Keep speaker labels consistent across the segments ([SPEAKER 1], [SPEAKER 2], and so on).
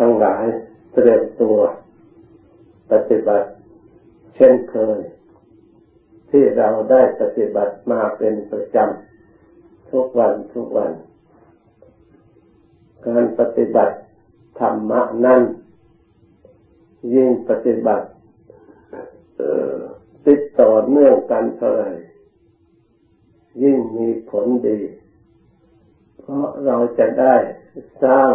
[SPEAKER 1] ทั้งหลายเตรียมตัวปฏิบัติ เช่นเคย ที่เราได้ปฏิบัติมาเป็นประจำทุกวันทุกวัน การปฏิบัติธรรมะนั้นยิ่งปฏิบัติติดต่อเนื่องกันเท่าไหร่ยิ่งมีผลดี เพราะเราจะได้สร้าง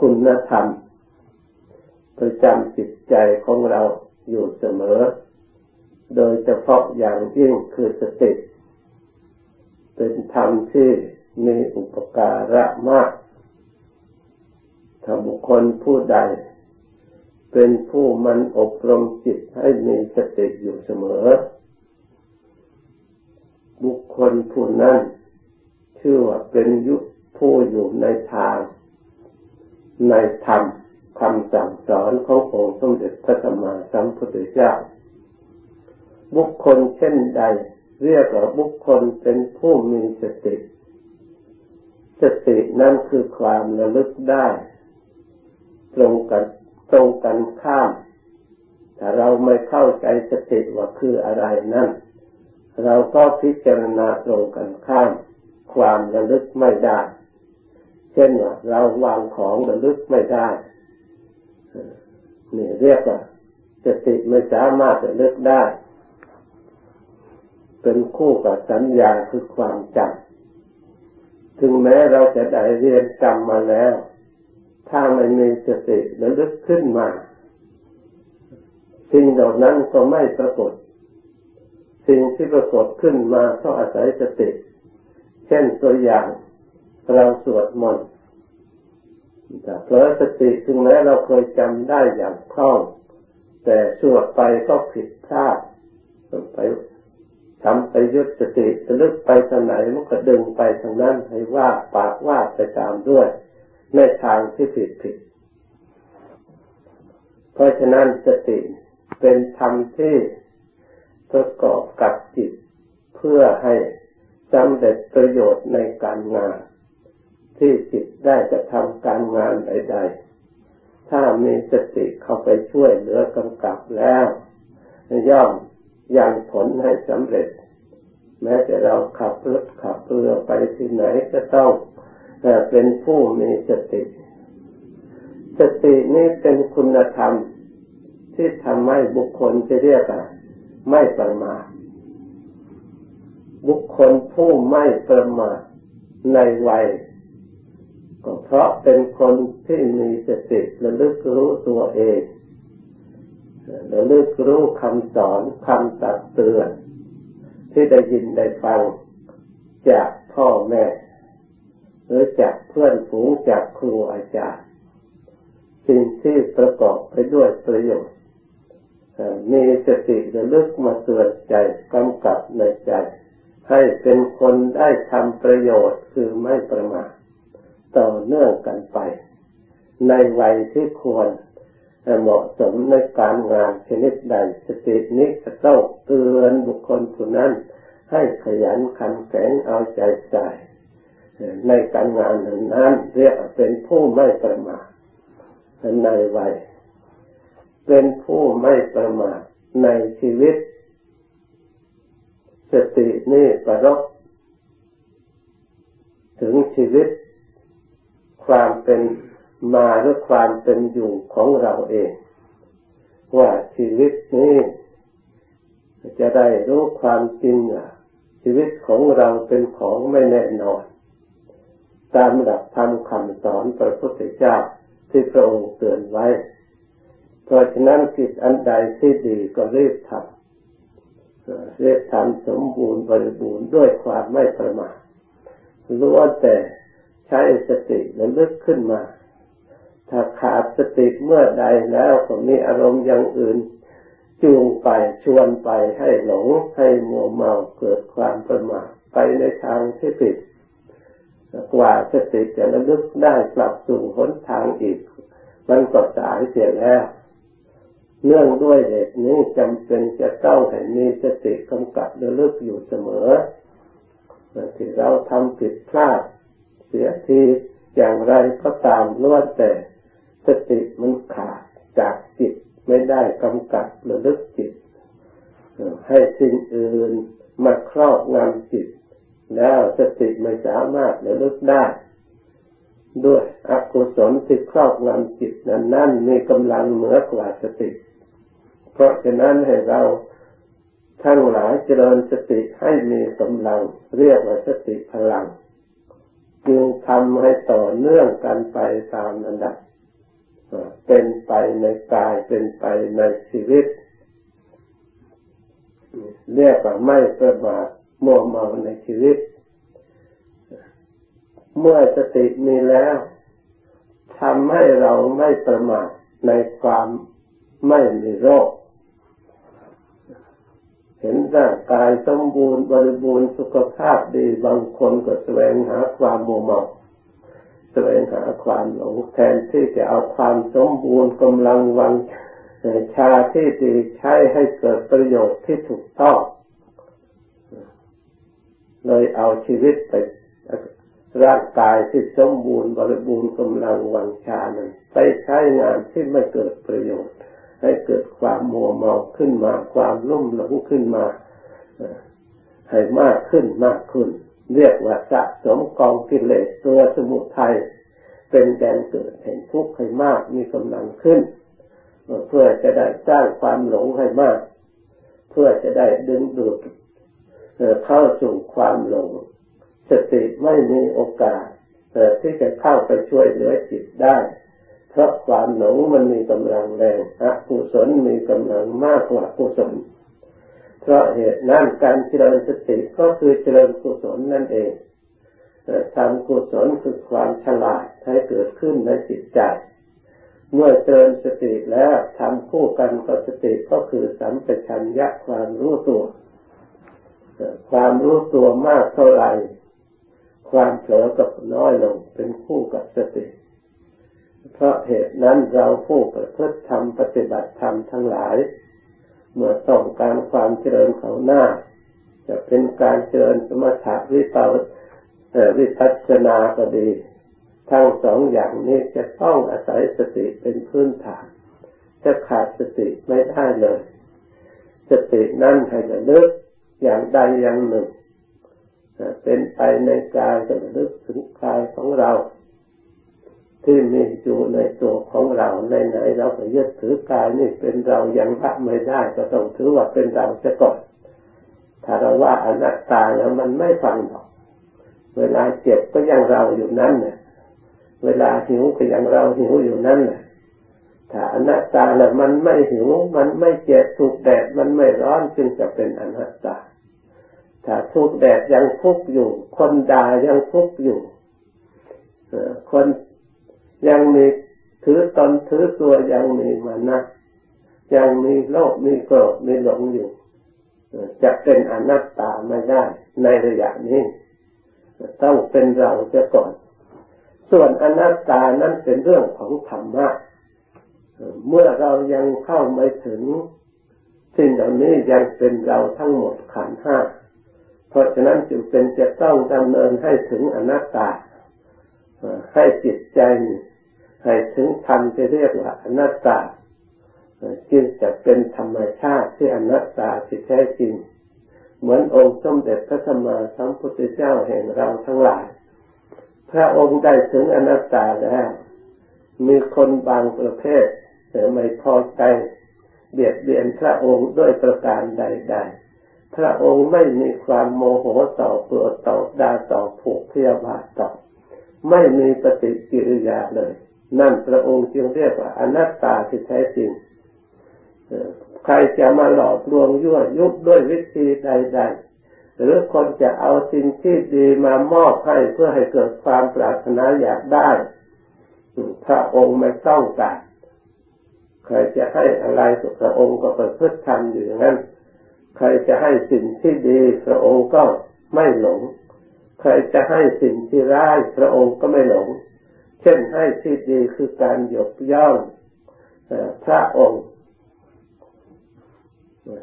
[SPEAKER 1] คุณธรรม ประจำจิตใจของเราอยู่เสมอ โดยเฉพาะอย่างยิ่งคือสติ เป็นธรรมที่มีอุปการะมากถ้าบุคคลผู้ใด เป็นผู้มันอบรมจิตให้มีสติอยู่เสมอ บุคคลผู้นั้นชื่อว่าเป็นยุผู้อยู่ในทาง ในธรรมคำสั่งสอนขององค์สมเด็จพระสัมมาสัมพุทธเจ้า บุคคลเช่นใด เรียกว่าบุคคลเป็นผู้มีสติ สตินั่นคือความระลึกได้ ตรงกันตรงกันข้ามถ้าเราไม่เข้าใจสติว่าคืออะไรนั่น เราก็พิจารณาตรงกันข้าม ความระลึกไม่ได้ เช่นว่าเราวางของระลึกไม่ได้นี่เรียกว่าสติไม่สามารถระลึกได้ เป็นคู่กับสัญญาคือความจำถึงแม้เราจะได้เรียนจำมาแล้ว ถ้าไม่มีสติระลึกขึ้นมาสิ่งเหล่านั้นก็ไม่ปรากฏ สิ่งที่ปรากฏขึ้นมาเพราะอาศัยสติ เช่นตัวอย่าง เราสวดมนต์แต่เพราะสติถึงแม้เราเคยจำได้อย่างคล่อง แต่สวดไปก็ผิดพลาดไปทำไปยุดสติระลึกไปทางไหนมันก็ดึงไปทางนั้นให้ว่าปากว่าไปตามด้วย ในทางที่ผิดผิด เพราะฉะนั้นสติเป็นธรรมที่ประกอบกับจิต เพื่อให้สำเร็จประโยชน์ในการงาน ที่จิตได้จะทำการงานใดๆ ถ้ามีสติเข้าไปช่วยเหลือกำกับแล้วย่อมยังผลให้สำเร็จ แม้แต่เราขับรถขับเรือไปที่ไหนก็ต้องเป็นผู้มีสติ สตินี้เป็นคุณธรรมที่ทำให้บุคคลจะเรียกว่าไม่ประมาทบุคคลผู้ไม่ประมาทในวัย เพราะเป็นคนที่มีสติระลึกรู้ตัวเองระลึกรู้คำสอนคำตักเตือน ที่ได้ยินได้ฟังจากพ่อแม่ หรือจากเพื่อนฝูงจากครูอาจารย์ สิ่งที่ประกอบไปด้วยประโยชน์มีสติระลึกมาเตือนใจกำกับในใจ ให้เป็นคนได้ทำประโยชน์คือไม่ประมาท ต่อเนื่องกันไป ในวัยที่ควรเหมาะสมในการงานชนิดใดสตินี้จะต้องเตือนบุคคลผู้นั้น ให้ขยันขันแข็งเอาใจใส่ในการงานนั้นเรียกเป็นผู้ไม่ประมาทในวัย เป็นผู้ไม่ประมาทในชีวิต สตินี่ประรบถึงชีวิต ความเป็นมาหรือความเป็นอยู่ของเราเอง ว่าชีวิตนี้จะได้รู้ความจริงชีวิตของเราเป็นของไม่แน่นอน ตามหลักธรรมคำสอนพระพุทธเจ้าที่พระองค์เตือนไว้ เพราะฉะนั้นกิจอันใดที่ดีก็รีบทำรีบทำสมบูรณ์บริบูรณ์ด้วยความไม่ประมาทรู้ว่าแต่ ใช้สติระลึกขึ้นมา ถ้าขาดสติเมื่อใดแล้วก็มีอารมณ์อย่างอื่น จูงไปชวนไปให้หลงให้มัวเมาเกิดความประมาทไปในทางที่ผิดกว่าสติจะระลึกได้กลับสู่หนทางอีก มันก็สายเสียแล้วเนื่องด้วยเหตุนี้จำเป็นจะต้องให้มีสติกำกับระลึกอยู่เสมอที่เราทำผิดพลาด สียทีอย่างไรก็ตามล้วนแต่สติมันขาดจากจิตไม่ได้กำกับระลึกจิต ให้สิ่งอื่นมาครอบงำจิต แล้วสติไม่สามารถระลึกได้ ด้วยอกุศลที่ครอบงำจิตนั้นนั่นมีกำลังเหนือกว่าสติ เพราะฉะนั้นให้เราทั้งหลายเจริญสติให้มีกำลัง เรียกว่าสติพลัง จึงทำให้ต่อเนื่องกันไปตามอันดับ เป็นไปในกายเป็นไปในชีวิต เรียกว่าไม่ประมาทมัวเมาในชีวิต เมื่อสติมีแล้วทำให้เราไม่ประมาทในความไม่มีโรค เห็นร่างกายสมบูรณ์บริบูรณ์สุขภาพดีบางคนก็แสวงหาความโมเมาแสวงหาความหลงแทนที่จะเอาความสมบูรณ์กำลังวังชาที่ดีใช้ให้เกิดประโยชน์ที่ถูกต้องเลยเอาชีวิตไปร่างกายที่สมบูรณ์บริบูรณ์กำลังวังชานั้นไปใช้งานที่ไม่เกิดประโยชน์ ให้เกิดความมัวเมาขึ้นมา ความลุ่มหลงขึ้นมาให้มากขึ้นมากขึ้น เรียกว่าสะสมกองกิเลสตัวสมุทัยเป็นแดนเกิดแห่งทุกข์ให้มากมีกำลังขึ้น เพื่อจะได้สร้างความหลงให้มาก เพื่อจะได้ดึงดูดเข้าสู่ความหลงสติไม่มีโอกาสที่จะเข้าไปช่วยเหลือจิตได้ เพราะความหลงมันมีกำลังแรงอกุศลมีกำลังมากกว่ากุศล เพราะเหตุนั้นการเจริญสติก็คือเจริญกุศลนั่นเองทำกุศลคือความฉลาดให้เกิดขึ้นในจิตใจ เมื่อเจริญสติแล้วทำคู่กันกับสติก็คือสัมปชัญญะความรู้ตัว ความรู้ตัวมากเท่าไหร่ ความเผลอกับน้อยลงเป็นคู่กับสติ เพราะเหตุนั้นเราผู้ประพฤติธรรมปฏิบัติธรรมทั้งหลาย เมื่อต้องการความเจริญเขาหน้า จะเป็นการเจริญสมถะวิปวิปัสสนาก็ดี ทั้งสองอย่างนี้จะต้องอาศัยสติเป็นพื้นฐาน จะขาดสติไม่ได้เลย สตินั่นให้ระลึกอย่างใดอย่างหนึ่งเป็นไปในกายระลึกถึงกายของเรา ที่มีอยู่ในตัวของเราในไหนเราก็ยึดถือกายนี่เป็นเรายังละไม่ได้ก็ต้องถือว่าเป็นเราจะก่อนถ้าเราว่าอนัตตาแล้วมันไม่ฟังหรอก เวลาเจ็บก็ยังเราอยู่นั่นเนี่ยเวลาหิวก็ยังเราหิวอยู่นั่นแหละถ้าอนัตตาแล้วมันไม่หิว มันไม่เจ็บถูกแดดมันไม่ร้อนจึงจะเป็นอนัตตา ถ้าถูกแดดยังทุกข์อยู่ คนด่ายังทุกข์อยู่คน ยังมีถือตนถือตัวยังมีมานะยังมีโลภมีโกรธมีหลงอยู่จะเป็นอนัตตาไม่ได้ ในระยะนี้ต้องเป็นเราจะก่อน ส่วนอนัตตานั้นเป็นเรื่องของธรรมะเมื่อเรายังเข้าไม่ถึงสิ่งเหล่านี้ยังเป็นเราทั้งหมดขันห้าเพราะฉะนั้นจึงเป็นจะต้องดำเนินให้ถึงอนัตตาให้จิตใจ ให้ถึงธรรมที่เรียกว่าอนัตตาจึงจะเป็นธรรมชาติที่อนัตตาที่แท้จริง เหมือนองค์สมเด็จพระสัมมาสัมพุทธเจ้าแห่งเราทั้งหลาย พระองค์ได้ถึงอนัตตาแล้ว มีคนบางประเภทแต่ไม่พอใจเบียดเบียนพระองค์ด้วยประการใด ๆ พระองค์ไม่มีความโมโหต่อเปลือต่อดาต่อผูกพยาบาทต่อ ไม่มีปฏิกิริยาเลย นั่นพระองค์จึงเรียกว่าอนัตตาที่แท้จริงใครจะมาหลอกลวงยั่วยุบด้วยวิธีใดๆ หรือคนจะเอาสิ่งที่ดีมามอบให้เพื่อให้เกิดความปรารถนาอยากได้พระองค์ไม่ต้องการใครจะให้อะไรพระองค์ก็ประพฤติทำอยู่อย่างนั้น ใครจะให้สิ่งที่ดี พระองค์ก็ไม่หลง ใครจะให้สิ่งที่ร้าย พระองค์ก็ไม่หลง เช่นให้ที่ดีคือการหยกย่องพระองค์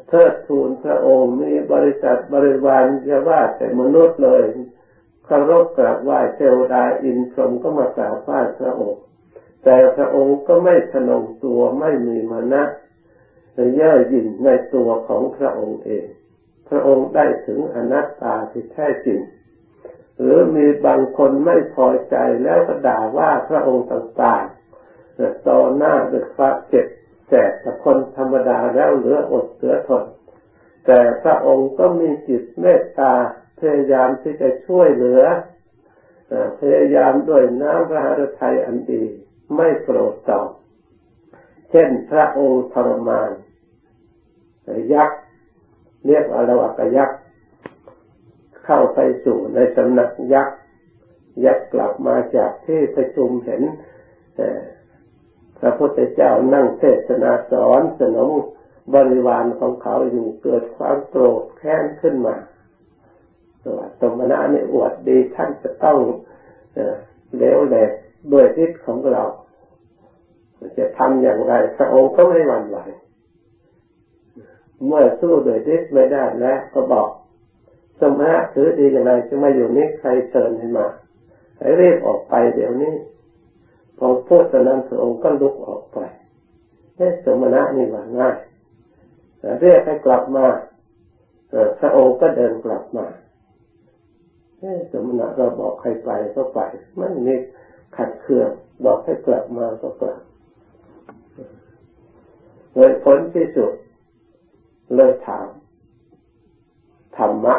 [SPEAKER 1] เทิดทูนพระองค์มีบริษัทบริวารจะว่าแต่มนุษย์เลยเคารพกราบไหว้เทวดาอินทรมก็มากราบไหว้พระองค์ แต่พระองค์ก็ไม่ทนงตัวไม่มีมานะเย่อหยิ่งในตัวของพระองค์เอง พระองค์ได้ถึงอนัตตาที่แท้จริง หรือมีบางคนไม่พอใจแล้วก็ด่าว่าพระองค์ต่างๆต่อหน้าด้วยความเจ็บแสบแต่คนธรรมดาแล้วเหลืออดเหลือทน แต่พระองค์ก็มีจิตเมตตาพยายามที่จะช่วยเหลือพยายามด้วยน้ำพระหฤทัยอันดี ไม่โกรธตอบเช่นพระองค์ทรมานยักษ์เรียกว่าเราอักยักษ์ เข้าไปสู่ในสำนักยักษ์ยักษ์กลับมาจากที่ประชุมเห็นพระพุทธเจ้านั่งเทศนาสอนสนมบริวารของเขาอยู่เกิดความโกรธแค้นขึ้นมาตัวตมนะนี่อวดดีท่านจะต้องเลวแหลกด้วยฤทธิ์ของเรา จะทำอย่างไรพระองค์ก็ไม่หวั่นไหว เมื่อสู้โดยฤทธิ์ไม่ได้แล้วก็บอก สมณะถือดีอย่างไรจะมาอยู่นี่ใครเชิญให้มาให้รีบออกไปเดี๋ยวนี้พอพูดตอนนั้นพระองค์ก็ลุกออกไปเฮ้สมณะนี่ว่าง่ายเรียกให้กลับมาพระองค์ก็เดินกลับมาสมณะเราบอกใครไปก็ไปไม่มีขัดเคืองบอกให้กลับมาก็กลับเลยผลที่สุดเลยถามธรรมะ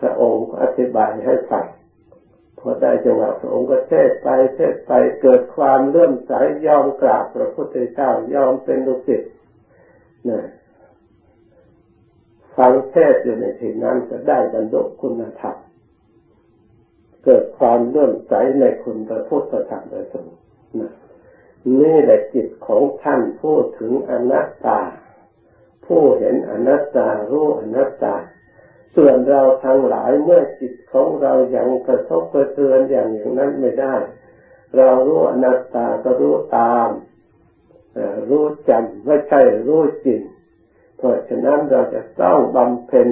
[SPEAKER 1] พระองค์อธิบายให้ฟังพอได้จังหวะพระองค์ก็เทศไปเทศไปเกิดความเลื่อมใสยอมกราบพระพุทธเจ้ายอมเป็นลูกศิษย์นะฟังเทศอยู่ในที่นั้นจะได้บรรลุคุณธรรมเกิดความเลื่อมใสในคุณพระพุทธธรรมโดยตรงนะนี่แหละจิตของท่านพูดถึงอนัตตา ผู้เห็นอนัตตารู้อนัตตา ส่วนเราทั้งหลายเมื่อจิตของเรายังกระทบกระเทือนอย่างอย่างนั้นไม่ได้ เรารู้อนัตตาก็รู้ตามรู้จำไม่ใช่รู้จริงเพราะฉะนั้นเราจะต้องบำเพ็ญ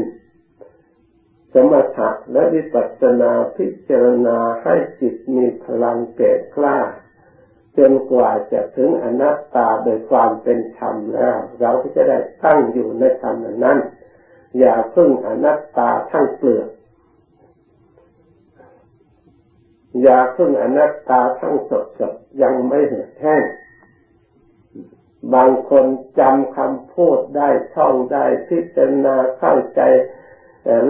[SPEAKER 1] สมถะและวิปัสสนาพิจารณาให้จิตมีพลังเก่กล้า จนกว่าจะถึงอนัตตาโดยความเป็นธรรมแล้ว เราก็จะได้ตั้งอยู่ในธรรมนั้น อย่าพึ่งอนัตตาทั้งเปลือกอย่าพึ่งอนัตตาทั้งสดสดยังไม่เหือดแห้งบางคนจำคำพูดได้ท่องได้พิจารณาเข้าใจ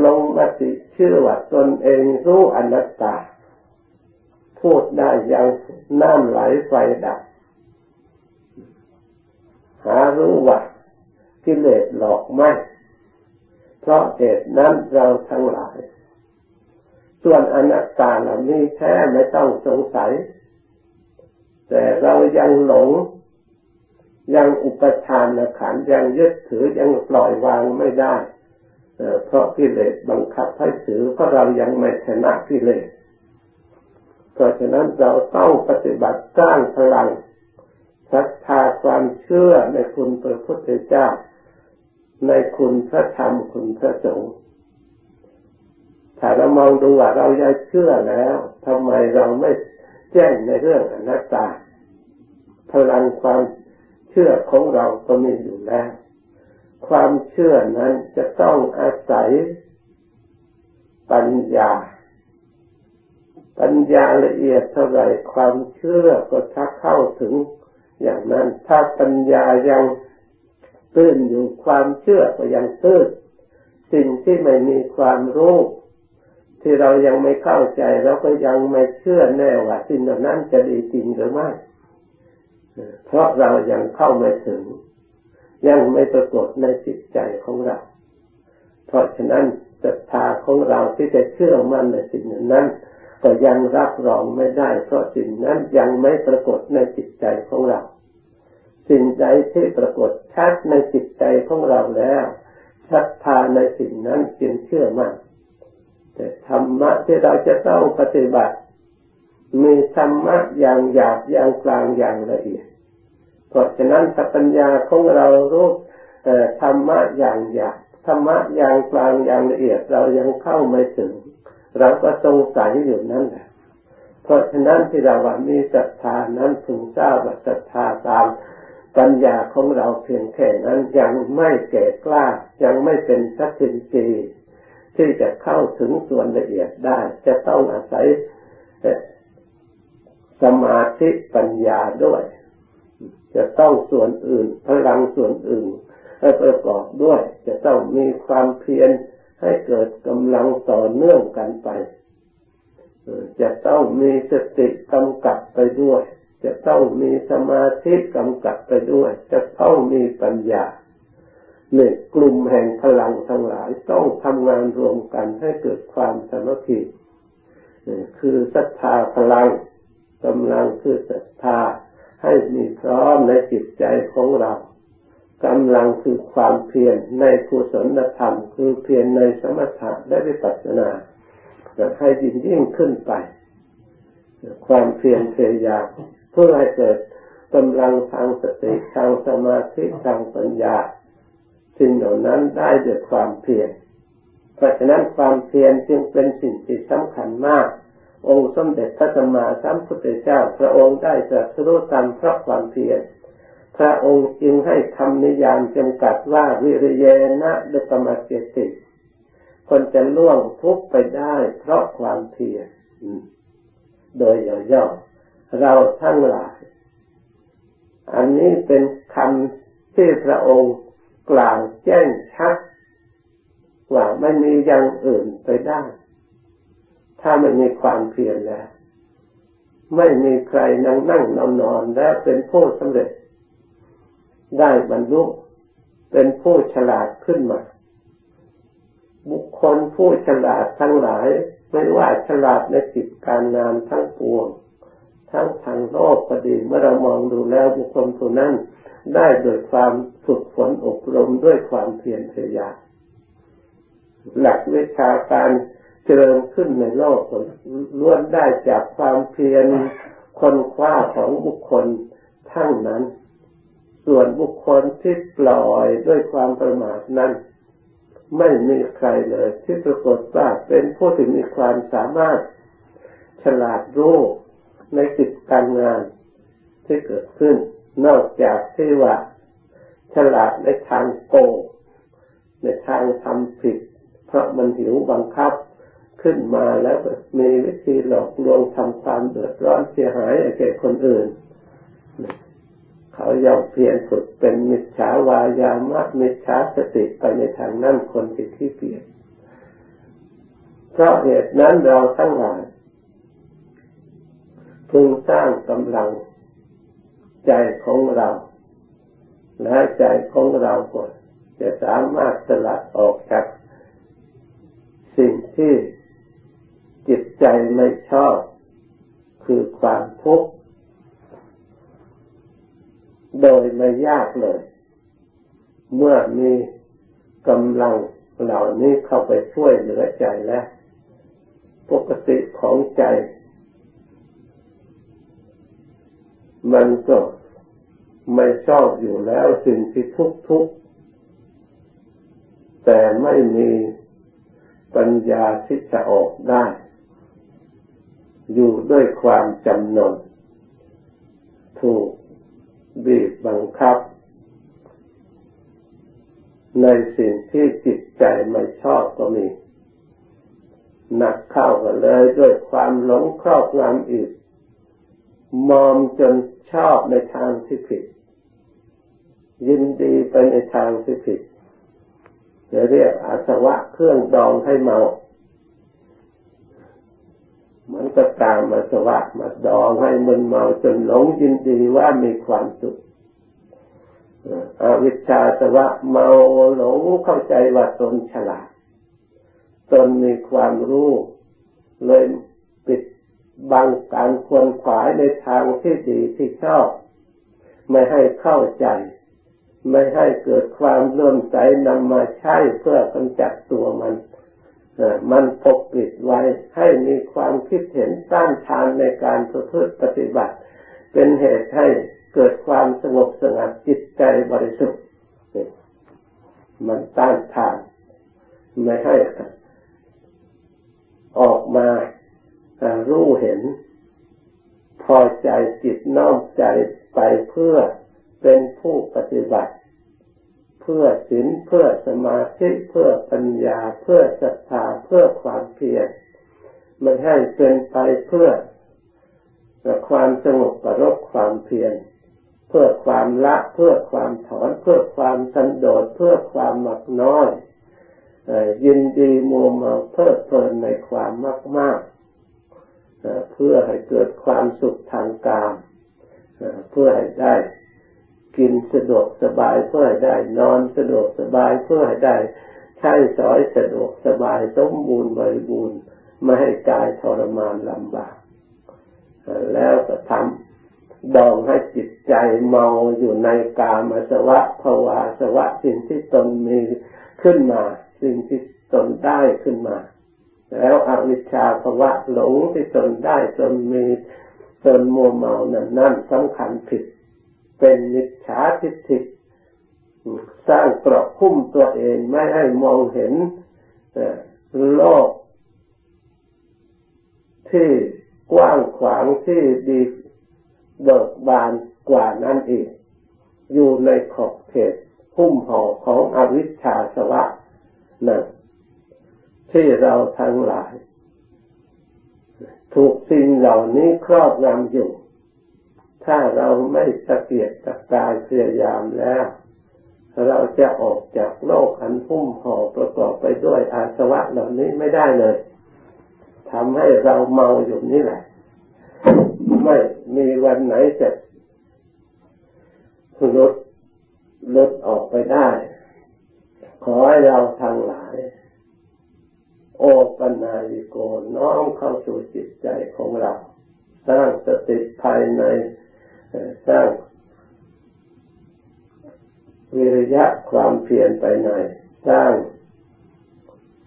[SPEAKER 1] ลงมติเชื่อว่าตนเองรู้อนัตตา พูดได้ย่างน้ำไหลไฟดับ หารู้ว่ากิเลสหลอกไม่ เพราะเหตุนั้นเราทั้งหลาย ส่วนอนัตตาเหล่านี้แท้ไม่ต้องสงสัย แต่เรายังหลง ยังอุปทานขันยังยึดถือยังปล่อยวางไม่ได้เพราะกิเลสบังคับให้ถือเพราะเรายังไม่ชนะกิเลส เพราะฉะนั้นเราต้องปฏิบัติสร้างพลังศรัทธาความเชื่อในคุณพระพุทธเจ้า ในคุณพระธรรมคุณพระสงฆ์ถ้าเรามองดูว่าเรายังเชื่อแล้วทำไมเราไม่แจ้งในเรื่องอนัตตาพลังความเชื่อของเราก็มีอยู่แล้ว ความเชื่อนั้นจะต้องอาศัยปัญญา ปัญญาละเอียดเท่าไหร่ความเชื่อก็ชักเข้าถึงอย่างนั้น ถ้าปัญญายัง ตื้นอยู่ความเชื่อก็ยังตื้นสิ่งที่ไม่มีความรู้ที่เรายังไม่เข้าใจเราก็ยังไม่เชื่อแน่ว่าสิ่งนั้นจะดีจริงหรือไม่เพราะเรายังเข้าไม่ถึง ยังไม่ปรากฏในจิตใจของเรา เพราะฉะนั้นศรัทธาของเราที่จะเชื่อมั่นในสิ่งนั้น ก็ยังรับรองไม่ได้ เพราะสิ่งนั้นยังไม่ปรากฏในจิตใจของเรา สิ่งใดที่ปรากฏชัดในจิตใจของเราแล้วศรัทธาในสิ่งนั้นจึงเชื่อมั่นแต่ธรรมะที่เราจะต้องปฏิบัติ มีธรรมะอย่างหยาบอย่างกลางอย่างละเอียด เพราะฉะนั้นถ้าปัญญาของเรารู้ธรรมะอย่างหยาบธรรมะอย่างกลางอย่างละเอียดเรายังเข้าไม่ถึง เราก็สงสัยอยู่นั่นแหละเพราะฉะนั้นที่เราว่ามีศรัทธานั้นถึงทราบว่าศรัทธาตาม ปัญญาของเราเพียงแค่นั้นยังไม่แก่กล้า ยังไม่เป็นสักสินจีที่จะเข้าถึงส่วนละเอียดได้ จะต้องอาศัยสมาธิปัญญาด้วย จะต้องส่วนอื่น พลังส่วนอื่นประกอบด้วย จะต้องมีความเพียรให้เกิดกำลังต่อเนื่องกันไป จะต้องมีสติกำกับไปด้วย จะต้องมีสมาธิกำกับไปด้วย จะต้องมีปัญญาเนี่ยกลุ่มแห่งพลังทั้งหลายต้องทำงานรวมกันให้เกิดความสามัคคีคือศรัทธาพลังกำลังคือศรัทธาให้มีพร้อมในจิตใจของเรากำลังคือความเพียรในกุศลธรรม คือเพียรในสมถะและวิปัสสนาจะให้ยิ่งยิ่งขึ้นไป ความเพียรพยายาม เพื่อให้เกิดกำลังทางสติทางสมาธิทางปัญญาสิ่งเหล่านั้นได้ด้วยความเพียรเพราะฉะนั้นความเพียรจึงเป็นสิ่งที่สำคัญมาก องค์สมเด็จพระสัมมาสัมพุทธเจ้า พระองค์ได้ตรัสรู้ตามเพราะความเพียรพระองค์จึงให้คำนิยามจำกัดว่าวิริยนะดุตมเจติ คนจะล่วงทุกไปได้เพราะความเพียรโดยย่อๆ เราทั้งหลาย อันนี้เป็นคำที่พระองค์กล่าวแจ้งชัดว่าไม่มีอย่างอื่นไปได้ ถ้าไม่มีความเพียรแล้ว ไม่มีใครนั่งนั่งนอนนอนแล้วเป็นผู้สำเร็จ ได้บรรลุเป็นผู้ฉลาดขึ้นมา บุคคลผู้ฉลาดทั้งหลาย ไม่ว่าฉลาดในกิจการงานทั้งปวง ทั้งทางโลกก็ดีเมื่อเรามองดูแล้วบุคคลผู้นั้นได้โดยความฝึกฝนอบรมด้วยความเพียรพยายามหลักวิชาการเจริญขึ้นในโลกล้วนได้จากความเพียรคนคว้าของบุคคลทั้งนั้น ส่วนบุคคลที่ปล่อยด้วยความประมาทนั้น ไม่มีใครเลยที่ปรากฏว่าเป็นผู้ที่มีความสามารถฉลาดรู้ ในกิจการงานที่เกิดขึ้น นอกจากที่ว่าฉลาดในทางโกงในทางทำผิด เพราะมันหิวบังคับขึ้นมาแล้วมีวิธีหลอกลวงทำความเดือดร้อนเสียหายแก่คนอื่น เขาย่อมเพียรฝึกเป็นมิจฉาวายามะมิจฉาสติไปในทางนั้นคนที่ขี้เกียจเพราะเหตุนั้นเราทั้งหลาย พึงสร้างกำลังใจของเราและใจของเราก่อนจะสามารถสลัดออกจากสิ่งที่จิตใจไม่ชอบ คือความทุกข์โดยไม่ยากเลย เมื่อมีกำลังเหล่านี้เข้าไปช่วยเหลือใจแล้ว ปกติของใจ มันก็ไม่ชอบอยู่แล้วสิ่งที่ทุกทุกแต่ไม่มีปัญญาที่จะออกได้ อยู่ด้วยความจำนนถูกบีบบังคับ ในสิ่งที่จิตใจไม่ชอบก็มีหนักเข้ากันเลยด้วยความหลงครอบงำอีก มอมจนชอบในทางที่ผิด ยินดีไปในทางที่ผิดจะเรียกอาสวะเครื่องดองให้เมา มันก็ตามมาสวะมาดองให้มันเมาจนหลงยินดีว่ามีความสุขอวิชชาสวะเมาหลงเข้าใจว่าตนฉลาด ตนมีความรู้ เลยปิด บังการควรขวายในทางที่ดีที่ชอบ ไม่ให้เข้าใจ ไม่ให้เกิดความเลื่อมใสนำมาใช้เพื่อกำจัดตัวมันมันปกปิดไว้ให้มีความคิดเห็นต้านทานในการประพฤติปฏิบัติ เป็นเหตุให้เกิดความสงบสงัดจิตใจบริสุทธิ์มันต้านทาน ไม่ให้ออกมา รู้เห็น พอใจจิตน้อมใจไปเพื่อเป็นผู้ปฏิบัติ เพื่อศีลเพื่อสมาธิเพื่อปัญญา เพื่อศรัทธาเพื่อความเพียรไม่ให้เป็นไปเพื่อความสงบประรบความเพียรเพื่อความละเพื่อความถอน เพื่อความสันโดษเพื่อความมักน้อยยินดีมัวเมาเพลิดเพลินในความมากมาก เพื่อให้เกิดความสุขทางกายเพื่อให้ได้กินสะดวกสบาย เพื่อให้ได้นอนสะดวกสบาย เพื่อให้ได้ใช้สอยสะดวกสบายสมบูรณ์บริบูรณ์ไม่ให้กายทรมานลำบาก แล้วก็ทำดองให้จิตใจเมาอยู่ในกามสวะภาวาสวะสิ่งที่ตนมีขึ้นมา สิ่งที่ตนได้ขึ้นมา แล้วอวิชชาภาวะหลงที่ตนได้ตนมีตนมัวเมานั่นนั่นสำคัญผิด เป็นมิจฉาทิฏฐิสร้างกรอบคุ้มตัวเองไม่ให้มองเห็นโลก ที่กว้างขวางที่ดีเบิกบานกว่านั้นอีก อยู่ในขอบเขตหุ้มห่อของอวิชชาสวะนั่น ที่เราทั้งหลาย ถูกสิ่งเหล่านี้ครอบงำอยู่ ถ้าเราไม่ตะเกียกตะกายพยายามแล้ว เราจะออกจากโลกอันพุ่มห่อประกอบไปด้วยอาสวะเหล่านี้ไม่ได้เลยทำให้เราเมาอยู่นี่แหละ ไม่มีวันไหนจะลดลดออกไปได้ ขอให้เราทั้งหลาย โอปนาลิโกน้อมเข้าสู่จิตใจของเรา สร้างสติภายในสร้างวิริยะความเพียรไปใน สร้าง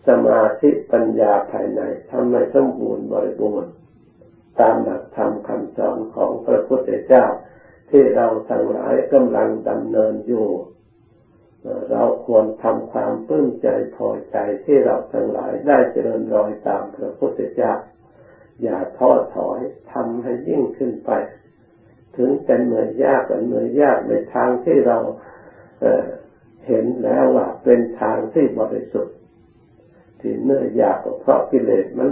[SPEAKER 1] สมาธิปัญญาภายในทำให้สมบูรณ์บริบูรณ์ตามหลักธรรมคำสอนของพระพุทธเจ้า ที่เราทั้งหลายกำลังดำเนินอยู่ ควรทำความปลื้มใจพอใจที่เราทั้งหลายได้เจริญรอยตามพระพุทธเจ้า อย่าท้อถอยทำให้ยิ่งขึ้นไป ถึงจะเหนื่อยยากก็เหนื่อยยากในทางที่เราเเห็นแล้วว่าเป็นทางที่บริสุทธิ์ ที่เนื่อยยากก็เพราะกิเลสมัน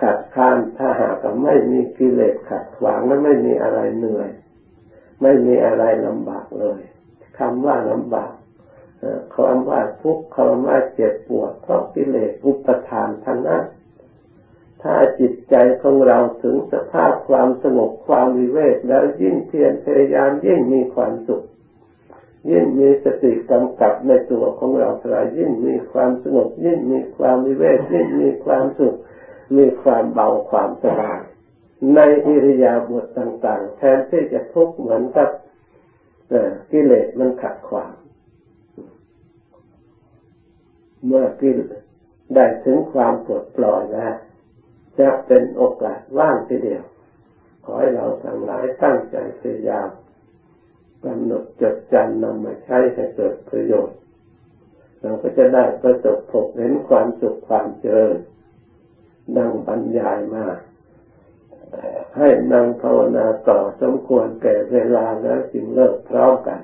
[SPEAKER 1] ขัดข้านถ้าหากไม่มีกิเลสขัดขวางแล้วไม่มีอะไรเหนื่อย ไม่มีอะไรลำบากเลยคำว่าลำบาก คำว่าทุกข์คำว่าเจ็บปวดเพราะกิเลสอุปทานทั้งนั้นถ้าจิตใจของเราถึงสภาพความสงบความวิเวกแล้วยิ่งเพียรพยายามยิ่งมีความสุข ยิ่งมีสติกำกับในตัวของเราทลายยิ่งมีความสงบยิ่งมีความวิเวกยิ่งมีความสุข มีความเบาความสบายในอิริยาบถต่าง ๆ แทนที่จะทุกข์เหมือนกับกิเลสมันขัดขวางเมื่อกิเลสได้ถึงความปลดปล่อยแล้วจะเป็นโอกาสว่างทีเดียว ขอให้เราทั้งหลายตั้งใจพยายามกำหนดจดจำนำมาใช้ให้เกิดประโยชน์ เราก็จะได้ประสบพบเห็นความสุขความเจริญนั่งบรรยายมาให้นั่งภาวนาต่อสมควรแก่เวลาแล้วจึงเลิกพร้อมกัน